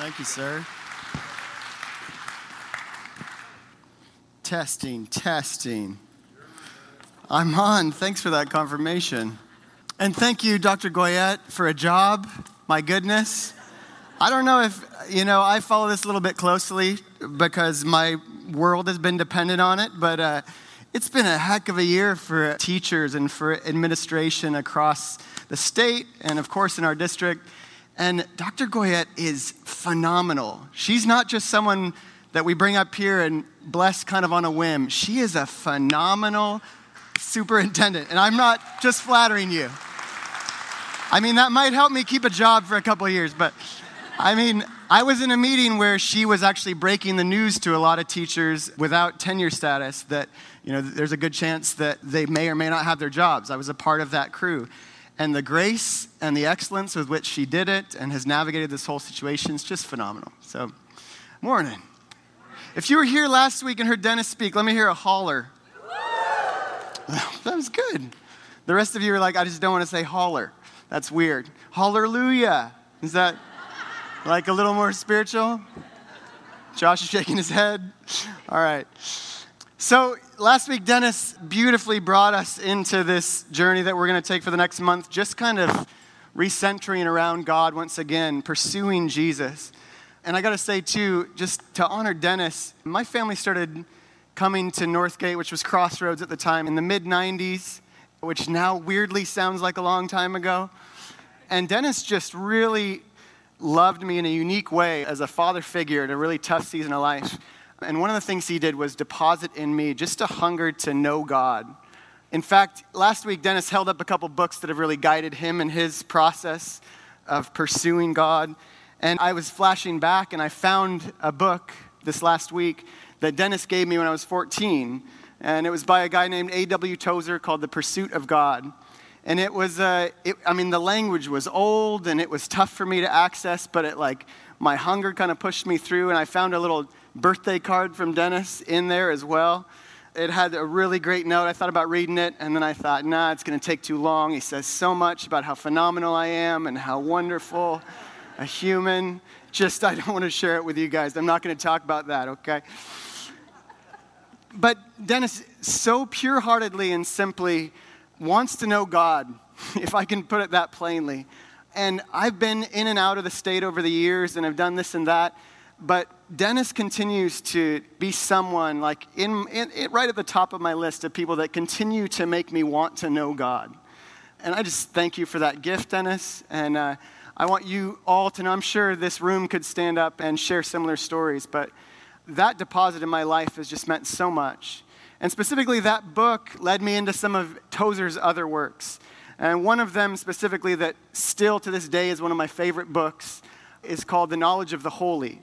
Thank you, sir. Testing, testing. I'm on. Thanks for that confirmation. And thank you, Dr. Goyette, for a job. My goodness. I don't know if, you know, I follow this a little bit closely because my world has been dependent on it, but uh, it's been a heck of a year for teachers and for administration across the state and, of course, in our district. And Dr. Goyette is phenomenal. She's not just someone that we bring up here and bless kind of on a whim. She is a phenomenal superintendent. And I'm not just flattering you. I mean, that might help me keep a job for a couple years, but I mean, I was in a meeting where she was actually breaking the news to a lot of teachers without tenure status that, you know, there's a good chance that they may or may not have their jobs. I was a part of that crew. And the grace and the excellence with which she did it and has navigated this whole situation is just phenomenal. So, morning. If you were here last week and heard Dennis speak, let me hear a holler. that was good. The rest of you are like, I just don't want to say holler. That's weird. Hallelujah. Is that like a little more spiritual? Josh is shaking his head. All right. So, last week, Dennis beautifully brought us into this journey that we're going to take for the next month, just kind of recentering around God once again, pursuing Jesus. And I got to say, too, just to honor Dennis, my family started coming to Northgate, which was Crossroads at the time, in the mid 90s, which now weirdly sounds like a long time ago. And Dennis just really loved me in a unique way as a father figure in a really tough season of life. And one of the things he did was deposit in me just a hunger to know God. In fact, last week, Dennis held up a couple books that have really guided him in his process of pursuing God. And I was flashing back and I found a book this last week that Dennis gave me when I was 14. And it was by a guy named A.W. Tozer called The Pursuit of God. And it was, uh, it, I mean, the language was old and it was tough for me to access, but it like, my hunger kind of pushed me through. And I found a little birthday card from Dennis in there as well. It had a really great note. I thought about reading it, and then I thought, nah, it's going to take too long. He says so much about how phenomenal I am and how wonderful a human. Just, I don't want to share it with you guys. I'm not going to talk about that, okay? But Dennis, so pure heartedly and simply, wants to know God, if I can put it that plainly. And I've been in and out of the state over the years, and I've done this and that. But Dennis continues to be someone like in, in, in, right at the top of my list of people that continue to make me want to know God. And I just thank you for that gift, Dennis. And uh, I want you all to know, I'm sure this room could stand up and share similar stories, but that deposit in my life has just meant so much. And specifically, that book led me into some of Tozer's other works. And one of them, specifically, that still to this day is one of my favorite books, is called The Knowledge of the Holy.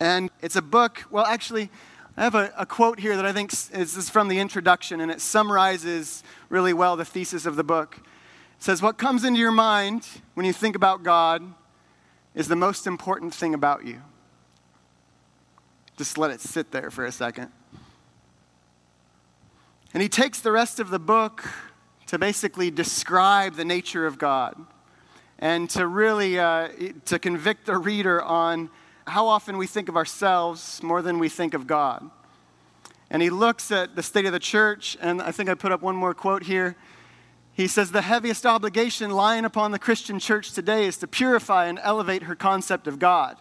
And it's a book, well, actually, I have a, a quote here that I think is, is from the introduction, and it summarizes really well the thesis of the book. It says, What comes into your mind when you think about God is the most important thing about you. Just let it sit there for a second. And he takes the rest of the book to basically describe the nature of God and to really uh, to convict the reader on how often we think of ourselves more than we think of God. And he looks at the state of the church, and I think I put up one more quote here. He says, The heaviest obligation lying upon the Christian church today is to purify and elevate her concept of God.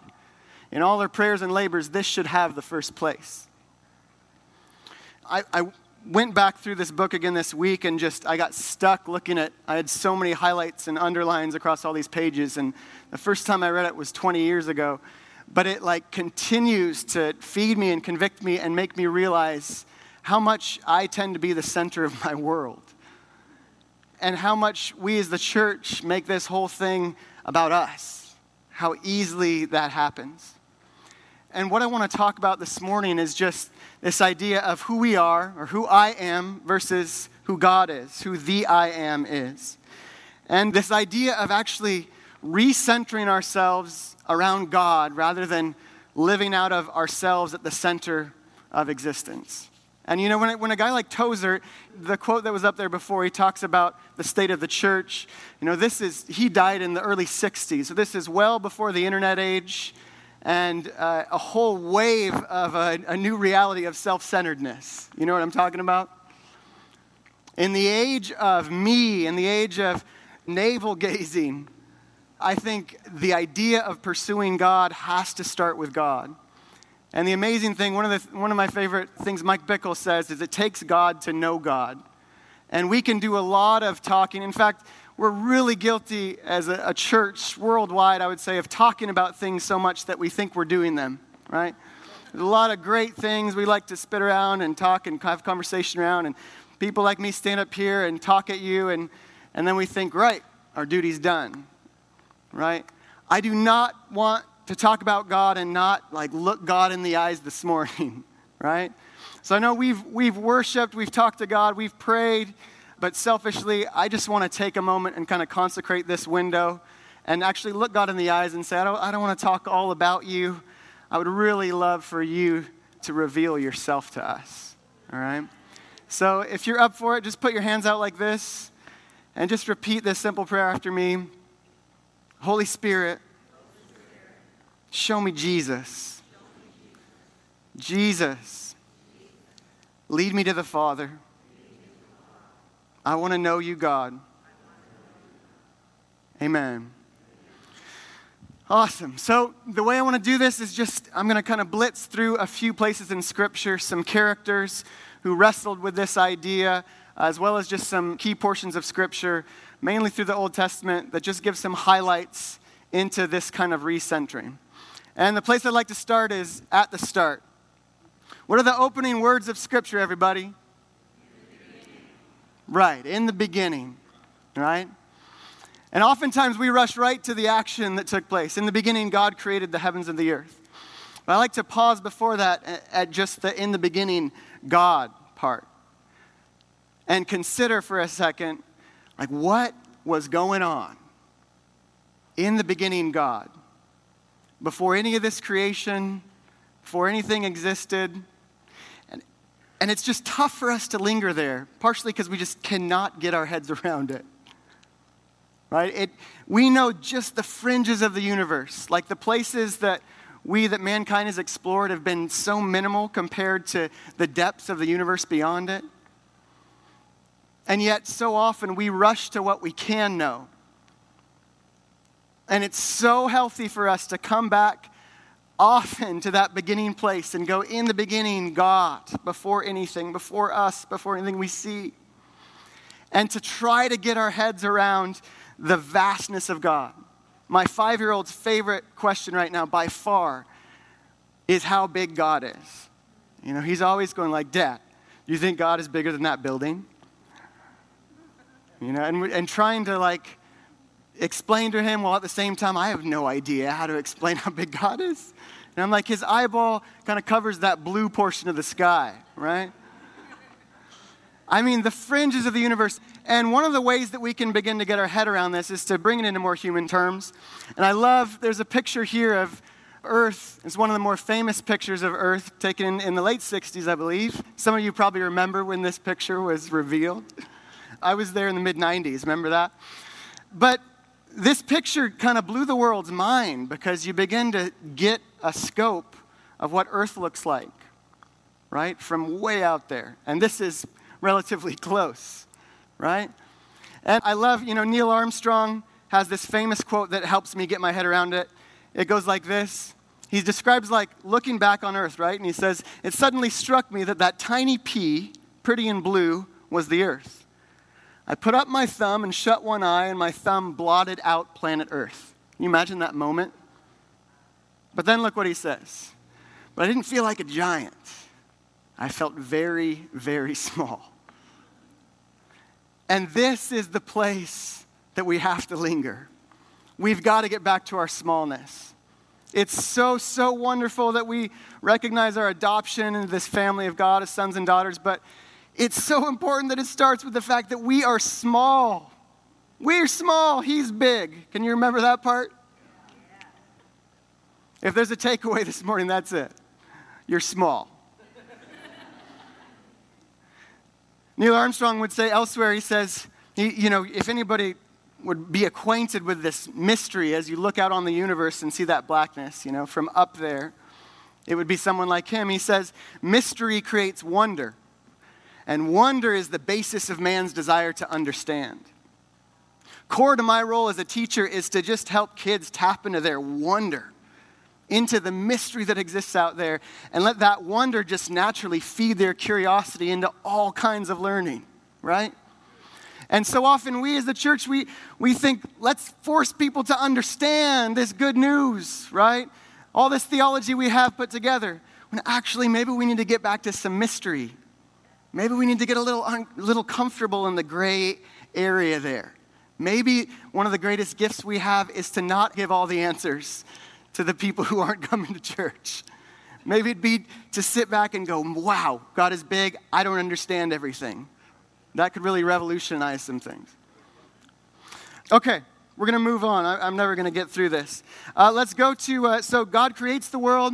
In all her prayers and labors, this should have the first place. I, I went back through this book again this week and just, I got stuck looking at, I had so many highlights and underlines across all these pages. And the first time I read it was 20 years ago but it like continues to feed me and convict me and make me realize how much I tend to be the center of my world. And how much we as the church make this whole thing about us. How easily that happens. And what I want to talk about this morning is just this idea of who we are or who I am versus who God is, who the I am is. And this idea of actually recentering ourselves around God rather than living out of ourselves at the center of existence. And you know, when, when a guy like Tozer, the quote that was up there before, he talks about the state of the church. You know, this is, he died in the early 60s, so this is well before the internet age. and uh, a whole wave of a, a new reality of self centeredness. You know what I'm talking about? In the age of me, in the age of navel gazing, I think the idea of pursuing God has to start with God. And the amazing thing, one of, the, one of my favorite things Mike Bickle says is it takes God to know God. And we can do a lot of talking. In fact, we're really guilty as a, a church worldwide, I would say, of talking about things so much that we think we're doing them, right? There's a lot of great things we like to spit around and talk and have conversation around. And people like me stand up here and talk at you, and, and then we think, right, our duty's done, right? I do not want to talk about God and not like look God in the eyes this morning, right? So I know we've, we've worshiped, we've talked to God, we've prayed, but selfishly, I just want to take a moment and kind of consecrate this window and actually look God in the eyes and say, I don't, I don't want to talk all about you. I would really love for you to reveal yourself to us, all right? So if you're up for it, just put your hands out like this and just repeat this simple prayer after me Holy Spirit, show me Jesus. Jesus, lead me to the Father. I want to know you, God. Amen. Awesome. So, the way I want to do this is just, I'm going to kind of blitz through a few places in Scripture, some characters who wrestled with this idea, as well as just some key portions of Scripture, mainly through the Old Testament, that just gives some highlights into this kind of recentering. And the place I'd like to start is at the start. What are the opening words of Scripture, everybody? Right, in the beginning, right? And oftentimes we rush right to the action that took place. In the beginning, God created the heavens and the earth. But I like to pause before that at just the in the beginning, God part and consider for a second, like, what was going on in the beginning, God? Before any of this creation, before anything existed, and and it's just tough for us to linger there, partially because we just cannot get our heads around it. Right? It, we know just the fringes of the universe, like the places that we, that mankind has explored, have been so minimal compared to the depths of the universe beyond it. And yet, so often we rush to what we can know. And it's so healthy for us to come back often to that beginning place and go, in the beginning, God, before anything, before us, before anything we see. And to try to get our heads around the vastness of God. My five year old's favorite question right now, by far, is how big God is. You know, he's always going like, Dad, do you think God is bigger than that building? You know, and, and trying to like explain to him while at the same time, I have no idea how to explain how big God is. And I'm like, his eyeball kind of covers that blue portion of the sky, right? I mean, the fringes of the universe. And one of the ways that we can begin to get our head around this is to bring it into more human terms. And I love, there's a picture here of Earth. It's one of the more famous pictures of Earth taken in the late 60s, I believe. Some of you probably remember when this picture was revealed. I was there in the mid 90s, remember that? But this picture kind of blew the world's mind because you begin to get a scope of what Earth looks like, right? From way out there. And this is relatively close, right? And I love, you know, Neil Armstrong has this famous quote that helps me get my head around it. It goes like this. He describes like looking back on Earth, right? And he says, It suddenly struck me that that tiny pea, pretty and blue, was the Earth. I put up my thumb and shut one eye, and my thumb blotted out planet Earth. Can you imagine that moment? But then look what he says. But I didn't feel like a giant. I felt very, very small. And this is the place that we have to linger. We've got to get back to our smallness. It's so, so wonderful that we recognize our adoption into this family of God as sons and daughters, but it's so important that it starts with the fact that we are small. We're small, He's big. Can you remember that part? If there's a takeaway this morning, that's it. You're small. Neil Armstrong would say elsewhere, he says, you know, if anybody would be acquainted with this mystery as you look out on the universe and see that blackness, you know, from up there, it would be someone like him. He says, Mystery creates wonder, and wonder is the basis of man's desire to understand. Core to my role as a teacher is to just help kids tap into their wonder, into the mystery that exists out there, and let that wonder just naturally feed their curiosity into all kinds of learning, right? And so often we as the church, we, we think, let's force people to understand this good news, right? All this theology we have put together. When actually, maybe we need to get back to some mystery. Maybe we need to get a little, un, little comfortable in the gray area there. Maybe one of the greatest gifts we have is to not give all the answers to the people who aren't coming to church. Maybe it'd be to sit back and go, wow, God is big. I don't understand everything. That could really revolutionize some things. Okay, we're going to move on. I, am never going to get through this. Uh, let's go to uh, so God creates the world.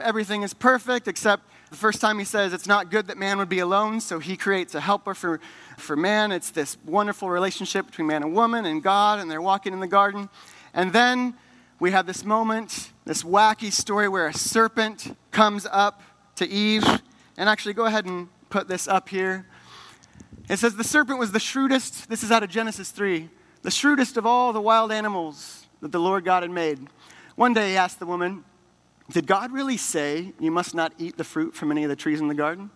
Everything is perfect except the first time he says it's not good that man would be alone, so he creates a helper for, for man. It's this wonderful relationship between man and woman and God, and they're walking in the garden. And then we have this moment, this wacky story where a serpent comes up to Eve. And actually, go ahead and put this up here. It says, The serpent was the shrewdest, this is out of Genesis 3, the shrewdest of all the wild animals that the Lord God had made. One day he asked the woman, Did God really say you must not eat the fruit from any of the trees in the garden?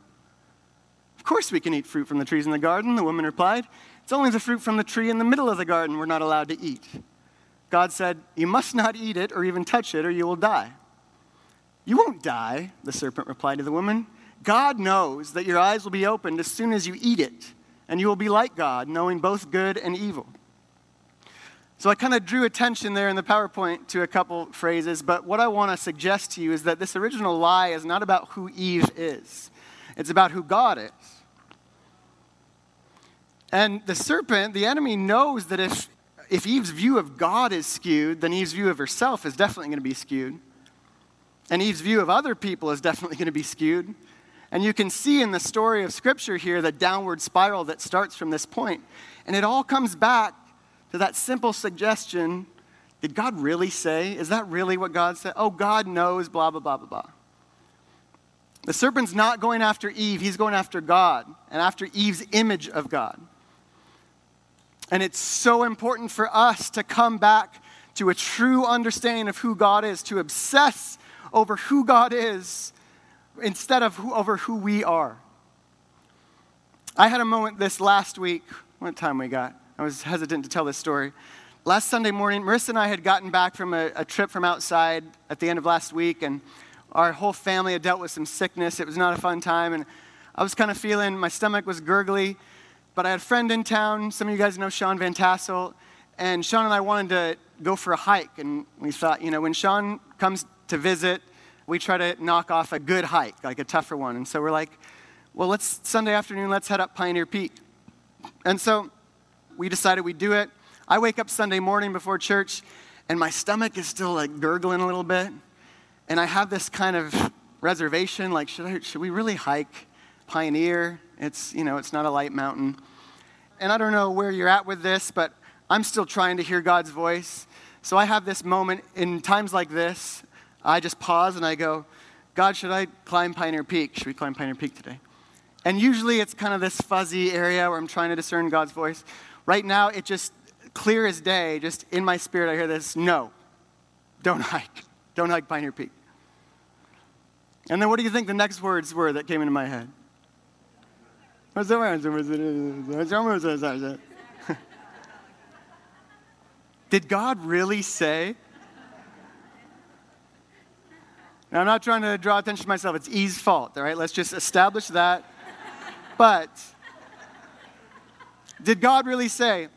Of course we can eat fruit from the trees in the garden, the woman replied. It's only the fruit from the tree in the middle of the garden we're not allowed to eat. God said, You must not eat it or even touch it, or you will die. You won't die, the serpent replied to the woman. God knows that your eyes will be opened as soon as you eat it and you will be like God, knowing both good and evil. So I kind of drew attention there in the PowerPoint to a couple phrases, but what I want to suggest to you is that this original lie is not about who Eve is, it's about who God is. And the serpent, the enemy, knows that if, if Eve's view of God is skewed, then Eve's view of herself is definitely going to be skewed. And Eve's view of other people is definitely going to be skewed. And you can see in the story of Scripture here the downward spiral that starts from this point. And it all comes back to that simple suggestion Did God really say? Is that really what God said? Oh, God knows, blah, blah, blah, blah, blah. The serpent's not going after Eve, he's going after God and after Eve's image of God. And it's so important for us to come back to a true understanding of who God is, to obsess over who God is instead of who, over who we are. I had a moment this last week. What time we got? I was hesitant to tell this story. Last Sunday morning, Marissa and I had gotten back from a, a trip from outside at the end of last week, and our whole family had dealt with some sickness. It was not a fun time, and I was kind of feeling my stomach was gurgly. But I had a friend in town. Some of you guys know Sean Van Tassel. And Sean and I wanted to go for a hike. And we thought, you know, when Sean comes to visit, we try to knock off a good hike, like a tougher one. And so we're like, well, let's Sunday afternoon, let's head up Pioneer Peak. And so we decided we'd do it. I wake up Sunday morning before church, and my stomach is still like gurgling a little bit. And I have this kind of reservation like, should, I, should we really hike Pioneer? It's, you know, it's not a light mountain. And I don't know where you're at with this, but I'm still trying to hear God's voice. So I have this moment in times like this I just pause and I go, God, should I climb Pioneer Peak? Should we climb Pioneer Peak today? And usually it's kind of this fuzzy area where I'm trying to discern God's voice. Right now, it just clear as day, just in my spirit, I hear this no, don't hike. Don't hike Pioneer Peak. And then what do you think the next words were that came into my head? Did God really say now, I'm not trying to draw attention to myself. It's Eve's fault, all right? Let's just establish that. but did God really say?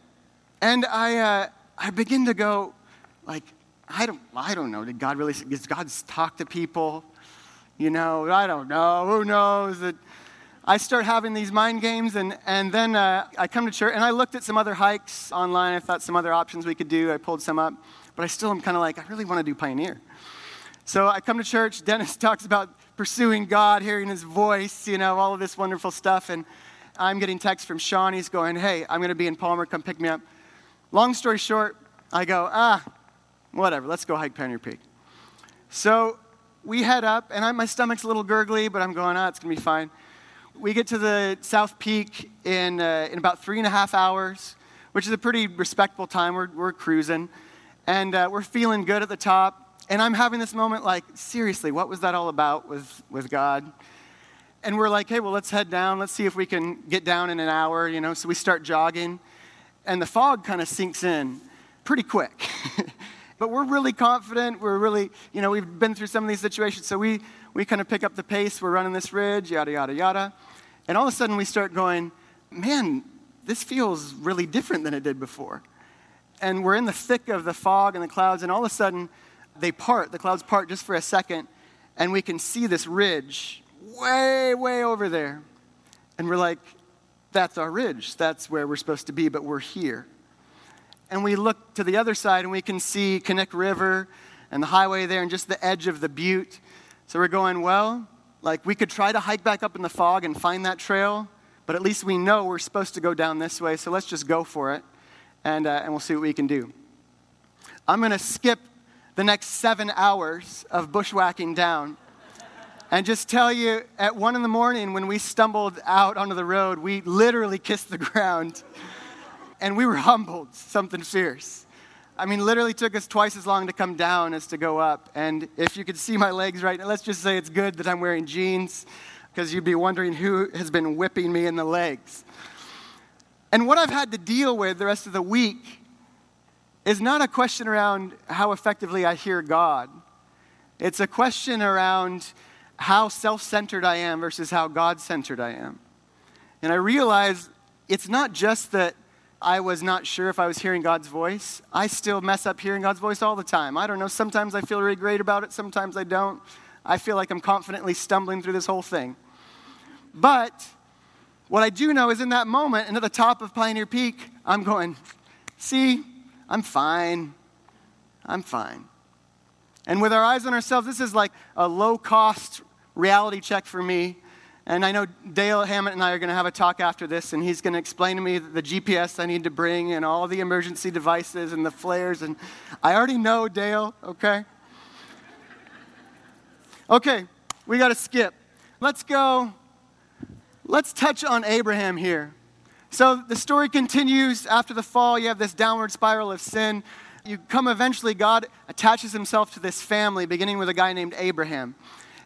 And I, uh, I begin to go, like, I don't, I don't know. Did God really say? Does God talk to people? You know, I don't know. Who knows? That I start having these mind games, and, and then uh, I come to church, and I looked at some other hikes online. I thought some other options we could do. I pulled some up, but I still am kind of like, I really want to do Pioneer. So I come to church. Dennis talks about pursuing God, hearing his voice, you know, all of this wonderful stuff. And I'm getting texts from Sean. He's going, Hey, I'm going to be in Palmer. Come pick me up. long story short, I go, ah, whatever, let's go hike Pioneer Peak. So we head up, and I, my stomach's a little gurgly, but I'm going, ah, it's going to be fine. We get to the South Peak in, uh, in about three and a half hours, which is a pretty respectable time. We're, we're cruising, and uh, we're feeling good at the top. And I'm having this moment like, seriously, what was that all about with, with God? And we're like, hey, well, let's head down. Let's see if we can get down in an hour, you know. So we start jogging, and the fog kind of sinks in pretty quick. but we're really confident. We're really, you know, we've been through some of these situations. So we, we kind of pick up the pace. We're running this ridge, yada, yada, yada. And all of a sudden we start going, man, this feels really different than it did before. And we're in the thick of the fog and the clouds, and all of a sudden they part, the clouds part just for a second, and we can see this ridge way, way over there. And we're like, that's our ridge. That's where we're supposed to be, but we're here and we look to the other side and we can see Knik River and the highway there and just the edge of the butte. So we're going, well, like we could try to hike back up in the fog and find that trail, but at least we know we're supposed to go down this way, so let's just go for it and, uh, and we'll see what we can do. I'm going to skip the next seven hours of bushwhacking down and just tell you at one in the morning when we stumbled out onto the road, we literally kissed the ground and we were humbled, something fierce. I mean, literally took us twice as long to come down as to go up. And if you could see my legs right now, let's just say it's good that I'm wearing jeans because you'd be wondering who has been whipping me in the legs. And what I've had to deal with the rest of the week is not a question around how effectively I hear God. It's a question around how self centered I am versus how God centered I am. And I realize it's not just that I was not sure if I was hearing God's voice. I still mess up hearing God's voice all the time. I don't know. Sometimes I feel really great about it, sometimes I don't. I feel like I'm confidently stumbling through this whole thing. But what I do know is in that moment and at the top of Pioneer Peak, I'm going, see, I'm fine. I'm fine. And with our eyes on ourselves, this is like a low cost reality check for me and I know Dale Hammett and I are going to have a talk after this, and he's going to explain to me the GPS I need to bring and all the emergency devices and the flares. And I already know, Dale, okay? Okay, we got to skip. Let's go. Let's touch on Abraham here. So the story continues after the fall. You have this downward spiral of sin. You come eventually, God attaches himself to this family, beginning with a guy named Abraham.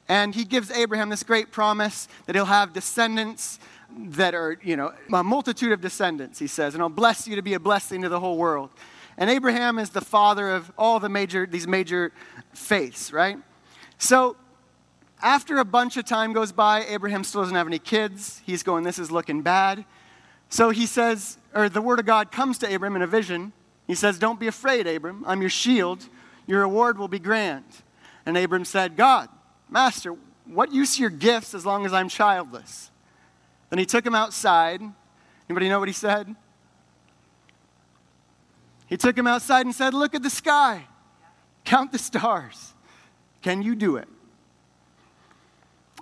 And he gives Abraham this great promise that he'll have descendants that are, you know, a multitude of descendants, he says, and I'll bless you to be a blessing to the whole world. And Abraham is the father of all the major, these major faiths, right? So after a bunch of time goes by, Abraham still doesn't have any kids. He's going, this is looking bad. So he says, or the word of God comes to Abram in a vision. He says, Don't be afraid, Abram. I'm your shield. Your reward will be grand. And Abram said, God, Master, what use your gifts as long as I'm childless? Then he took him outside. Anybody know what he said? He took him outside and said, Look at the sky. Count the stars. Can you do it?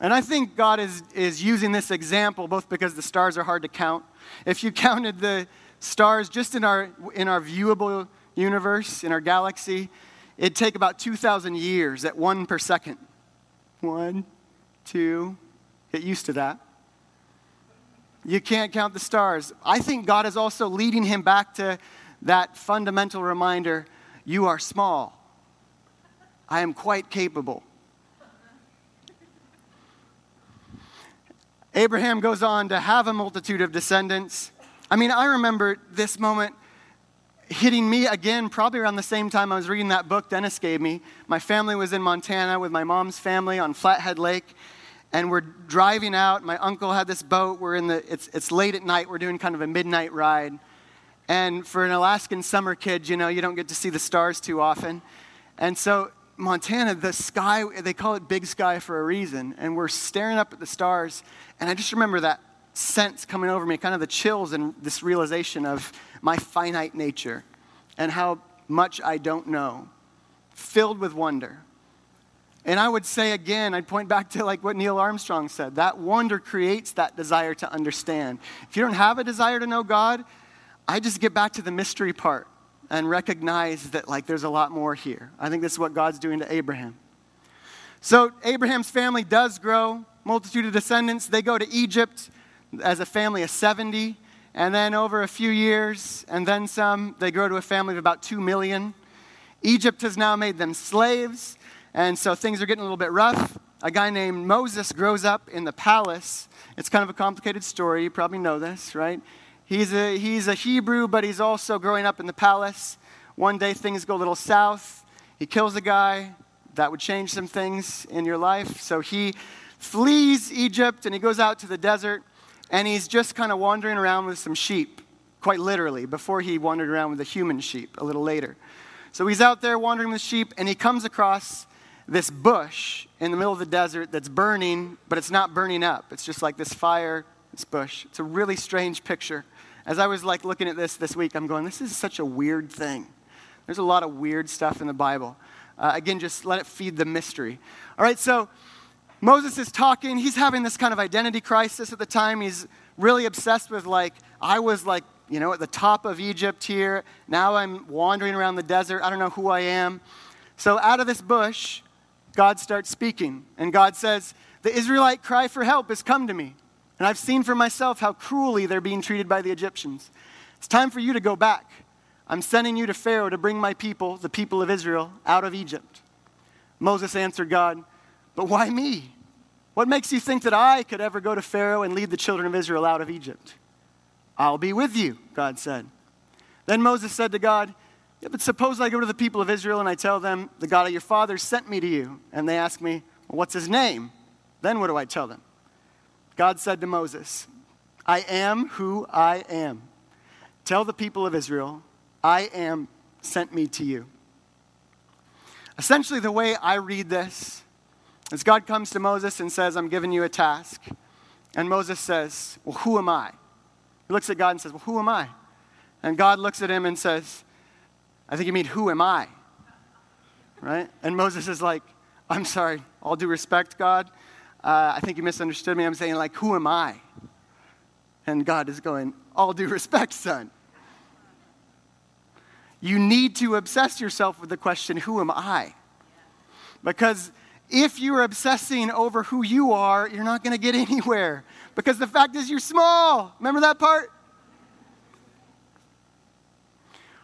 And I think God is, is using this example both because the stars are hard to count. If you counted the stars just in our, in our viewable universe, in our galaxy, it'd take about 2,000 years at one per second. One, two, get used to that. You can't count the stars. I think God is also leading him back to that fundamental reminder you are small. I am quite capable. Abraham goes on to have a multitude of descendants. I mean, I remember this moment hitting me again, probably around the same time I was reading that book Dennis gave me. My family was in Montana with my mom's family on Flathead Lake, and we're driving out. My uncle had this boat. We're in the, it's, it's late at night. We're doing kind of a midnight ride. And for an Alaskan summer kid, you know, you don't get to see the stars too often. And so, Montana, the sky, they call it big sky for a reason. And we're staring up at the stars. And I just remember that sense coming over me, kind of the chills and this realization of my finite nature and how much I don't know, filled with wonder. And I would say again, I'd point back to like what Neil Armstrong said that wonder creates that desire to understand. If you don't have a desire to know God, I just get back to the mystery part. and recognize that like there's a lot more here. I think this is what God's doing to Abraham. So Abraham's family does grow, multitude of descendants. They go to Egypt as a family of 70, and then over a few years, and then some, they grow to a family of about 2 million. Egypt has now made them slaves, and so things are getting a little bit rough. A guy named Moses grows up in the palace. It's kind of a complicated story. You probably know this, right? He's a, he's a Hebrew, but he's also growing up in the palace. One day things go a little south. He kills a guy. That would change some things in your life. So he flees Egypt and he goes out to the desert and he's just kind of wandering around with some sheep, quite literally, before he wandered around with the human sheep a little later. So he's out there wandering with sheep and he comes across this bush in the middle of the desert that's burning, but it's not burning up. It's just like this fire, this bush. It's a really strange picture as I was like looking at this this week, I'm going, this is such a weird thing. There's a lot of weird stuff in the Bible. Uh, again, just let it feed the mystery. All right, so Moses is talking. He's having this kind of identity crisis at the time. He's really obsessed with, like, I was like, you know, at the top of Egypt here. Now I'm wandering around the desert. I don't know who I am. So out of this bush, God starts speaking. And God says, The Israelite cry for help has come to me. And I've seen for myself how cruelly they're being treated by the Egyptians. It's time for you to go back. I'm sending you to Pharaoh to bring my people, the people of Israel, out of Egypt. Moses answered God, But why me? What makes you think that I could ever go to Pharaoh and lead the children of Israel out of Egypt? I'll be with you, God said. Then Moses said to God, yeah, but suppose I go to the people of Israel and I tell them, The God of your fathers sent me to you. And they ask me, well, What's his name? Then what do I tell them? God said to Moses, I am who I am. Tell the people of Israel, I am sent me to you. Essentially, the way I read this is God comes to Moses and says, I'm giving you a task. And Moses says, Well, who am I? He looks at God and says, Well, who am I? And God looks at him and says, I think you mean, Who am I? Right? And Moses is like, I'm sorry, all due respect, God. Uh, I think you misunderstood me. I'm saying, like, who am I? And God is going, all due respect, son. You need to obsess yourself with the question, who am I? Because if you're obsessing over who you are, you're not going to get anywhere. Because the fact is, you're small. Remember that part?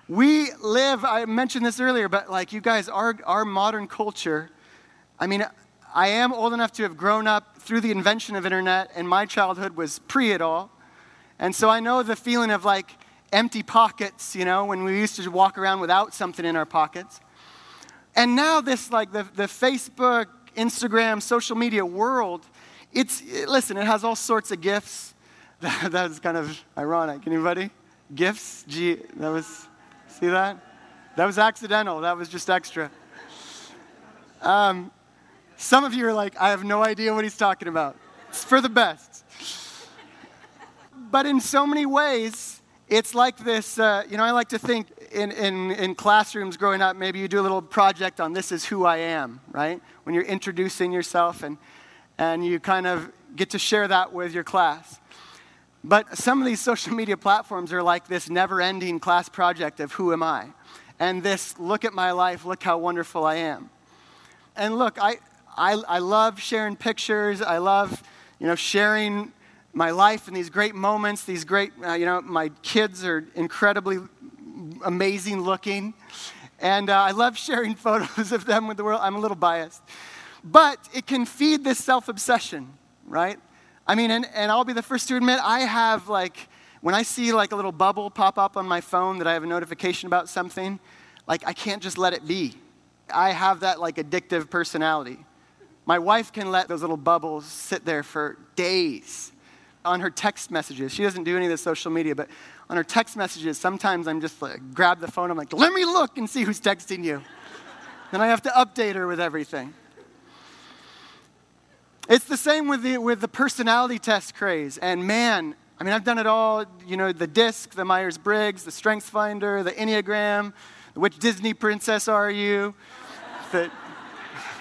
We live, I mentioned this earlier, but like you guys, our, our modern culture, I mean, I am old enough to have grown up through the invention of internet, and my childhood was pre it all. And so I know the feeling of like empty pockets, you know, when we used to walk around without something in our pockets. And now this like the, the Facebook, Instagram, social media world, it's listen, it has all sorts of gifts. That, that was kind of ironic. Anybody? Gifts? Gee, that was see that? That was accidental. That was just extra. Um, some of you are like, I have no idea what he's talking about. It's for the best. But in so many ways, it's like this. Uh, you know, I like to think in, in, in classrooms growing up, maybe you do a little project on this is who I am, right? When you're introducing yourself and, and you kind of get to share that with your class. But some of these social media platforms are like this never ending class project of who am I? And this look at my life, look how wonderful I am. And look, I, I, I love sharing pictures. I love, you know, sharing my life and these great moments, these great, uh, you know, my kids are incredibly amazing looking. And uh, I love sharing photos of them with the world. I'm a little biased. But it can feed this self obsession, right? I mean, and, and I'll be the first to admit, I have like, when I see like a little bubble pop up on my phone that I have a notification about something, like I can't just let it be. I have that like addictive personality. My wife can let those little bubbles sit there for days on her text messages. She doesn't do any of the social media, but on her text messages, sometimes I'm just like, grab the phone, I'm like, let me look and see who's texting you. then I have to update her with everything. It's the same with the, with the personality test craze. And man, I mean, I've done it all, you know, the DISC, the Myers Briggs, the Strengths Finder, the Enneagram, which Disney princess are you? The,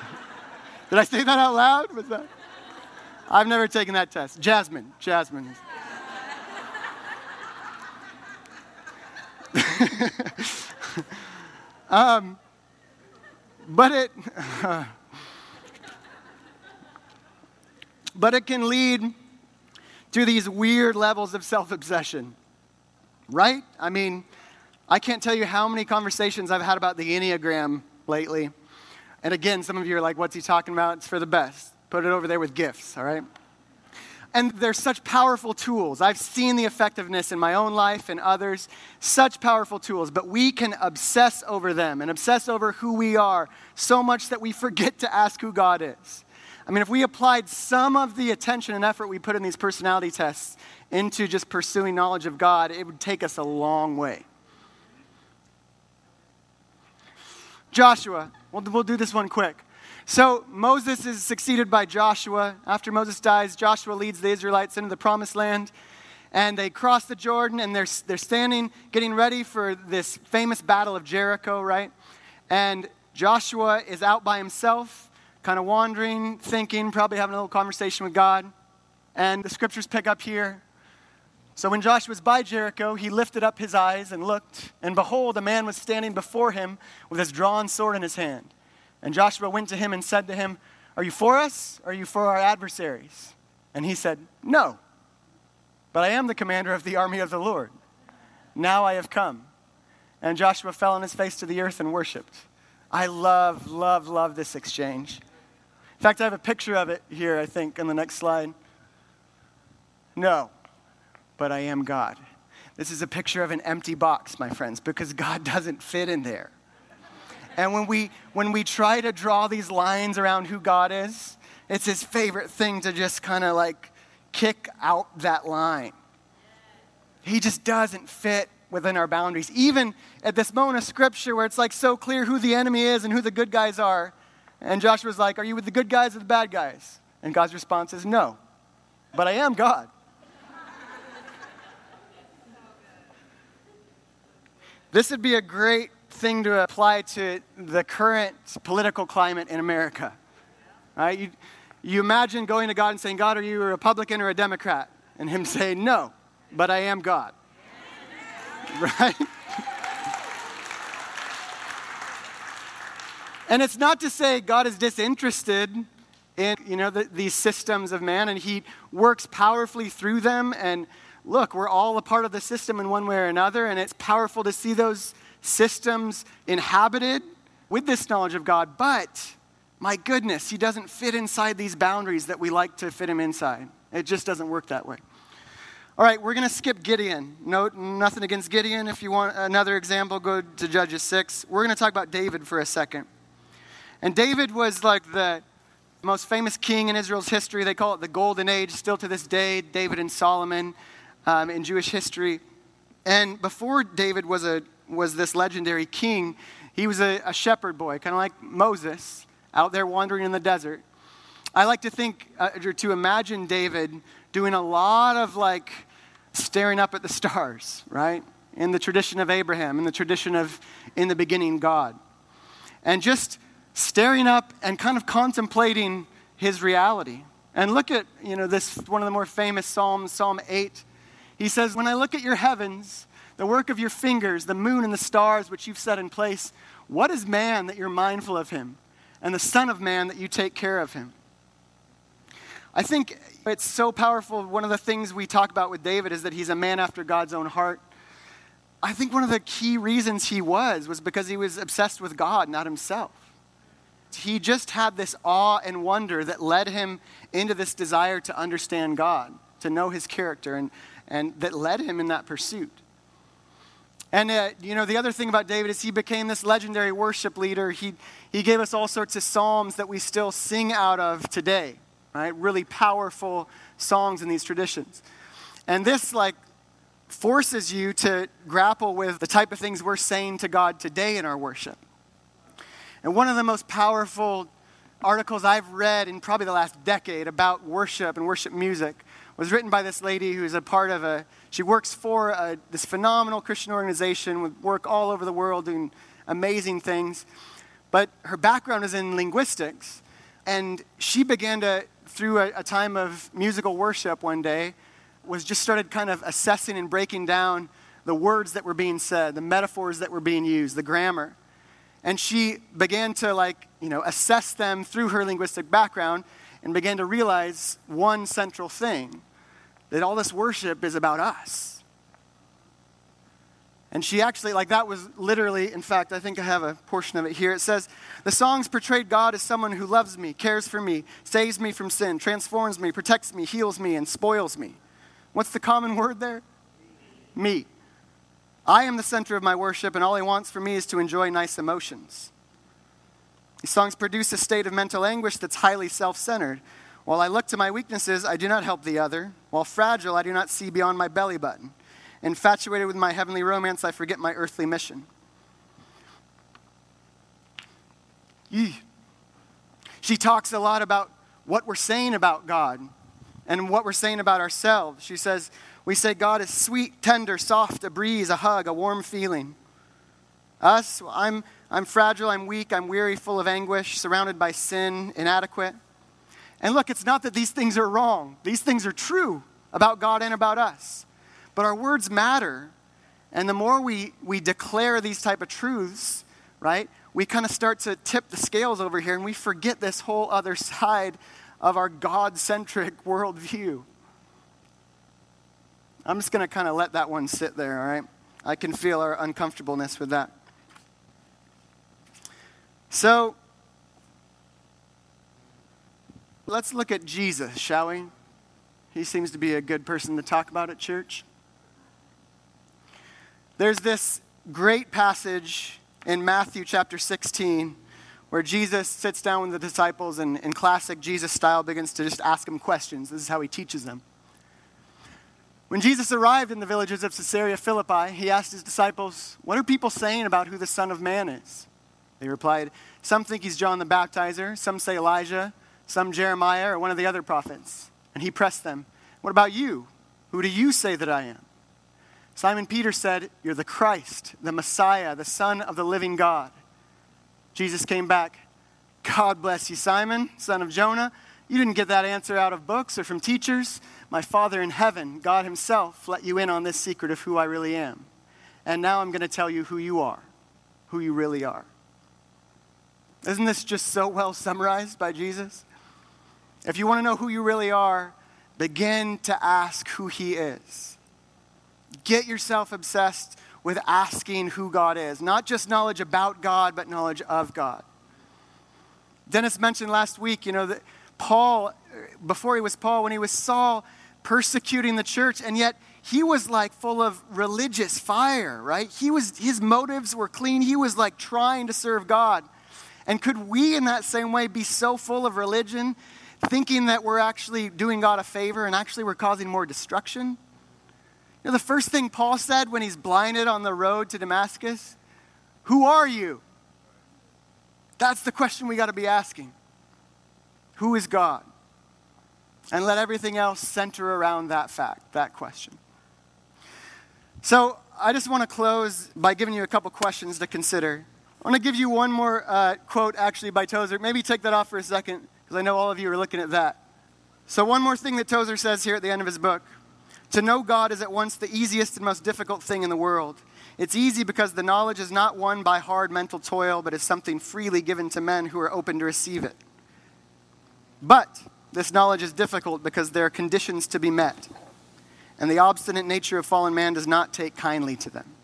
did I say that out loud? Was that? I've never taken that test. Jasmine. Jasmine. um, but it. but it can lead to these weird levels of self obsession, right? I mean, I can't tell you how many conversations I've had about the Enneagram lately. And again, some of you are like, what's he talking about? It's for the best. Put it over there with gifts, all right? And they're such powerful tools. I've seen the effectiveness in my own life and others, such powerful tools, but we can obsess over them and obsess over who we are so much that we forget to ask who God is. I mean, if we applied some of the attention and effort we put in these personality tests into just pursuing knowledge of God, it would take us a long way. Joshua, we'll, we'll do this one quick. So Moses is succeeded by Joshua. After Moses dies, Joshua leads the Israelites into the promised land. And they cross the Jordan and they're, they're standing, getting ready for this famous battle of Jericho, right? And Joshua is out by himself kind of wandering, thinking, probably having a little conversation with God. And the scriptures pick up here. So when Joshua was by Jericho, he lifted up his eyes and looked, and behold, a man was standing before him with his drawn sword in his hand. And Joshua went to him and said to him, Are you for us, or are you for our adversaries? And he said, No, but I am the commander of the army of the Lord. Now I have come. And Joshua fell on his face to the earth and worshiped. I love, love, love this exchange. In fact, I have a picture of it here, I think, on the next slide. No, but I am God. This is a picture of an empty box, my friends, because God doesn't fit in there. And when we, when we try to draw these lines around who God is, it's his favorite thing to just kind of like kick out that line. He just doesn't fit within our boundaries. Even at this moment of scripture where it's like so clear who the enemy is and who the good guys are, and Joshua's like, Are you with the good guys or the bad guys? And God's response is, No, but I am God. this would be a great thing to apply to the current political climate in America. Right? You, you imagine going to God and saying, God, are you a Republican or a Democrat? And Him saying, No, but I am God. Right? And it's not to say God is disinterested in you know the, these systems of man, and He works powerfully through them. And look, we're all a part of the system in one way or another, and it's powerful to see those systems inhabited with this knowledge of God. But my goodness, He doesn't fit inside these boundaries that we like to fit Him inside. It just doesn't work that way. All right, we're going to skip Gideon. No, nothing against Gideon. If you want another example, go to Judges 6. We're going to talk about David for a second. And David was like the most famous king in Israel's history. They call it the Golden Age, still to this day, David and Solomon um, in Jewish history. And before David was, a, was this legendary king, he was a, a shepherd boy, kind of like Moses, out there wandering in the desert. I like to think, uh, or to imagine David doing a lot of like staring up at the stars, right? In the tradition of Abraham, in the tradition of in the beginning, God. And just staring up and kind of contemplating his reality. And look at, you know, this one of the more famous Psalms, Psalm 8. He says, When I look at your heavens, the work of your fingers, the moon and the stars which you've set in place, what is man that you're mindful of him? And the Son of Man that you take care of him? I think it's so powerful. One of the things we talk about with David is that he's a man after God's own heart. I think one of the key reasons he was was because he was obsessed with God, not himself he just had this awe and wonder that led him into this desire to understand God, to know his character, and, and that led him in that pursuit. And, uh, you know, the other thing about David is he became this legendary worship leader. He, he gave us all sorts of psalms that we still sing out of today, right? Really powerful songs in these traditions. And this, like, forces you to grapple with the type of things we're saying to God today in our worship. And one of the most powerful articles I've read in probably the last decade about worship and worship music was written by this lady who's a part of a, she works for a, this phenomenal Christian organization with work all over the world doing amazing things. But her background is in linguistics. And she began to, through a, a time of musical worship one day, was just started kind of assessing and breaking down the words that were being said, the metaphors that were being used, the grammar. And she began to like, you know, assess them through her linguistic background and began to realize one central thing that all this worship is about us. And she actually, like, that was literally, in fact, I think I have a portion of it here. It says, The songs portrayed God as someone who loves me, cares for me, saves me from sin, transforms me, protects me, heals me, and spoils me. What's the common word there? Me. I am the center of my worship, and all he wants from me is to enjoy nice emotions. These songs produce a state of mental anguish that's highly self centered. While I look to my weaknesses, I do not help the other. While fragile, I do not see beyond my belly button. Infatuated with my heavenly romance, I forget my earthly mission. Yee. She talks a lot about what we're saying about God and what we're saying about ourselves. She says, We say God is sweet, tender, soft, a breeze, a hug, a warm feeling. Us, I'm, I'm fragile, I'm weak, I'm weary, full of anguish, surrounded by sin, inadequate. And look, it's not that these things are wrong, these things are true about God and about us. But our words matter. And the more we, we declare these type of truths, right, we kind of start to tip the scales over here and we forget this whole other side of our God centric worldview. I'm just going to kind of let that one sit there, all right? I can feel our uncomfortableness with that. So, let's look at Jesus, shall we? He seems to be a good person to talk about at church. There's this great passage in Matthew chapter 16 where Jesus sits down with the disciples and, in classic Jesus style, begins to just ask them questions. This is how he teaches them. When Jesus arrived in the villages of Caesarea Philippi, he asked his disciples, What are people saying about who the Son of Man is? They replied, Some think he's John the Baptizer, some say Elijah, some Jeremiah, or one of the other prophets. And he pressed them, What about you? Who do you say that I am? Simon Peter said, You're the Christ, the Messiah, the Son of the living God. Jesus came back, God bless you, Simon, son of Jonah. You didn't get that answer out of books or from teachers. My Father in heaven, God Himself, let you in on this secret of who I really am. And now I'm going to tell you who you are, who you really are. Isn't this just so well summarized by Jesus? If you want to know who you really are, begin to ask who He is. Get yourself obsessed with asking who God is. Not just knowledge about God, but knowledge of God. Dennis mentioned last week, you know, that Paul, before he was Paul, when he was Saul, persecuting the church, and yet he was like full of religious fire, right? He was, his motives were clean. He was like trying to serve God. And could we, in that same way, be so full of religion, thinking that we're actually doing God a favor and actually we're causing more destruction? You know, the first thing Paul said when he's blinded on the road to Damascus Who are you? That's the question we got to be asking. Who is God? And let everything else center around that fact, that question. So I just want to close by giving you a couple questions to consider. I want to give you one more uh, quote, actually, by Tozer. Maybe take that off for a second, because I know all of you are looking at that. So, one more thing that Tozer says here at the end of his book to know God is at once the easiest and most difficult thing in the world. It's easy because the knowledge is not won by hard mental toil, but is something freely given to men who are open to receive it. But this knowledge is difficult because there are conditions to be met, and the obstinate nature of fallen man does not take kindly to them.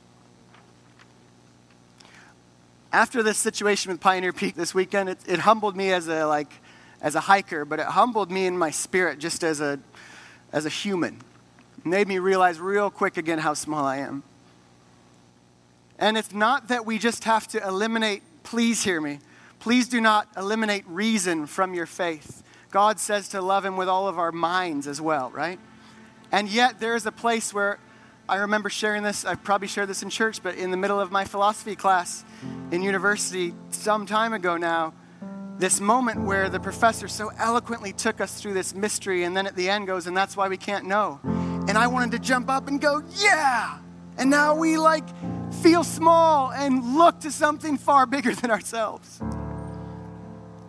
After this situation with Pioneer Peak this weekend, it, it humbled me as a like as a hiker, but it humbled me in my spirit just as a as a human made me realize real quick again how small I am. And it's not that we just have to eliminate, please hear me, please do not eliminate reason from your faith. God says to love Him with all of our minds as well, right? And yet there is a place where I remember sharing this, I probably shared this in church, but in the middle of my philosophy class in university some time ago now, this moment where the professor so eloquently took us through this mystery and then at the end goes, and that's why we can't know. And I wanted to jump up and go, yeah. And now we like feel small and look to something far bigger than ourselves.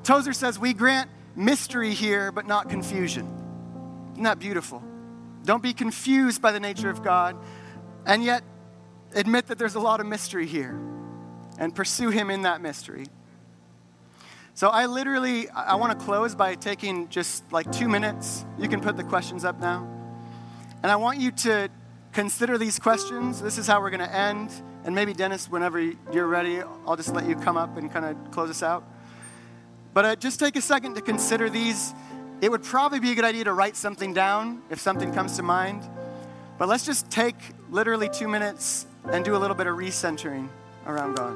Tozer says we grant mystery here, but not confusion. Isn't that beautiful? Don't be confused by the nature of God. And yet, admit that there's a lot of mystery here and pursue Him in that mystery. So I literally, I want to close by taking just like two minutes. You can put the questions up now. And I want you to consider these questions. This is how we're going to end. And maybe, Dennis, whenever you're ready, I'll just let you come up and kind of close us out. But uh, just take a second to consider these. It would probably be a good idea to write something down if something comes to mind. But let's just take literally two minutes and do a little bit of recentering around God.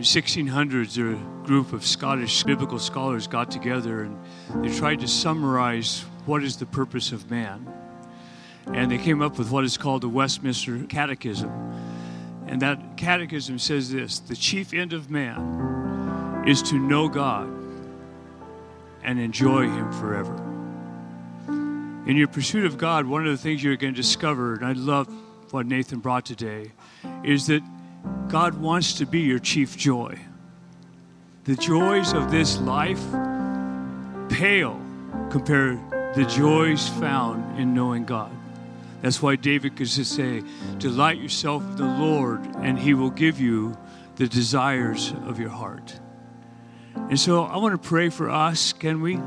in 1600s, a group of Scottish biblical scholars got together and they tried to summarize what is the purpose of man. And they came up with what is called the Westminster Catechism. And that catechism says this the chief end of man is to know God and enjoy Him forever. In your pursuit of God, one of the things you're going to discover, and I love what Nathan brought today, is that God wants to be your chief joy. The joys of this life pale compared to the joys found in knowing God. That's why David could just say, Delight yourself in the Lord, and he will give you the desires of your heart. And so I want to pray for us, can we?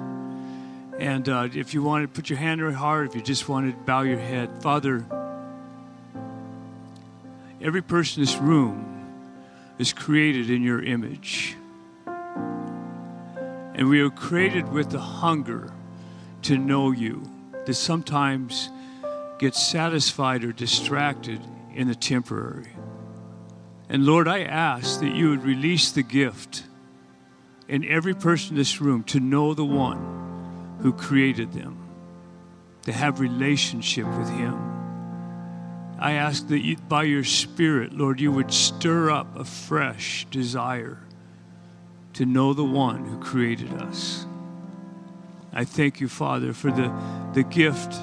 And uh, if you want to put your hand on your heart, if you just want to bow your head, Father, every person in this room is created in your image. And we are created with the hunger to know you, that sometimes get satisfied or distracted in the temporary. And Lord, I ask that you would release the gift in every person in this room to know the one who created them, to have relationship with him I ask that you, by your Spirit, Lord, you would stir up a fresh desire to know the one who created us. I thank you, Father, for the, the gift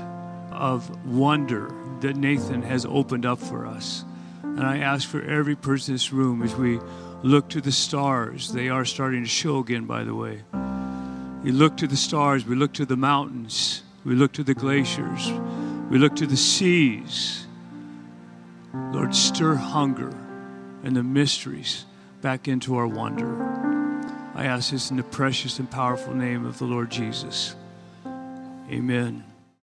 of wonder that Nathan has opened up for us. And I ask for every person in this room as we look to the stars. They are starting to show again, by the way. We look to the stars, we look to the mountains, we look to the glaciers, we look to the seas. Lord, stir hunger and the mysteries back into our wonder. I ask this in the precious and powerful name of the Lord Jesus. Amen.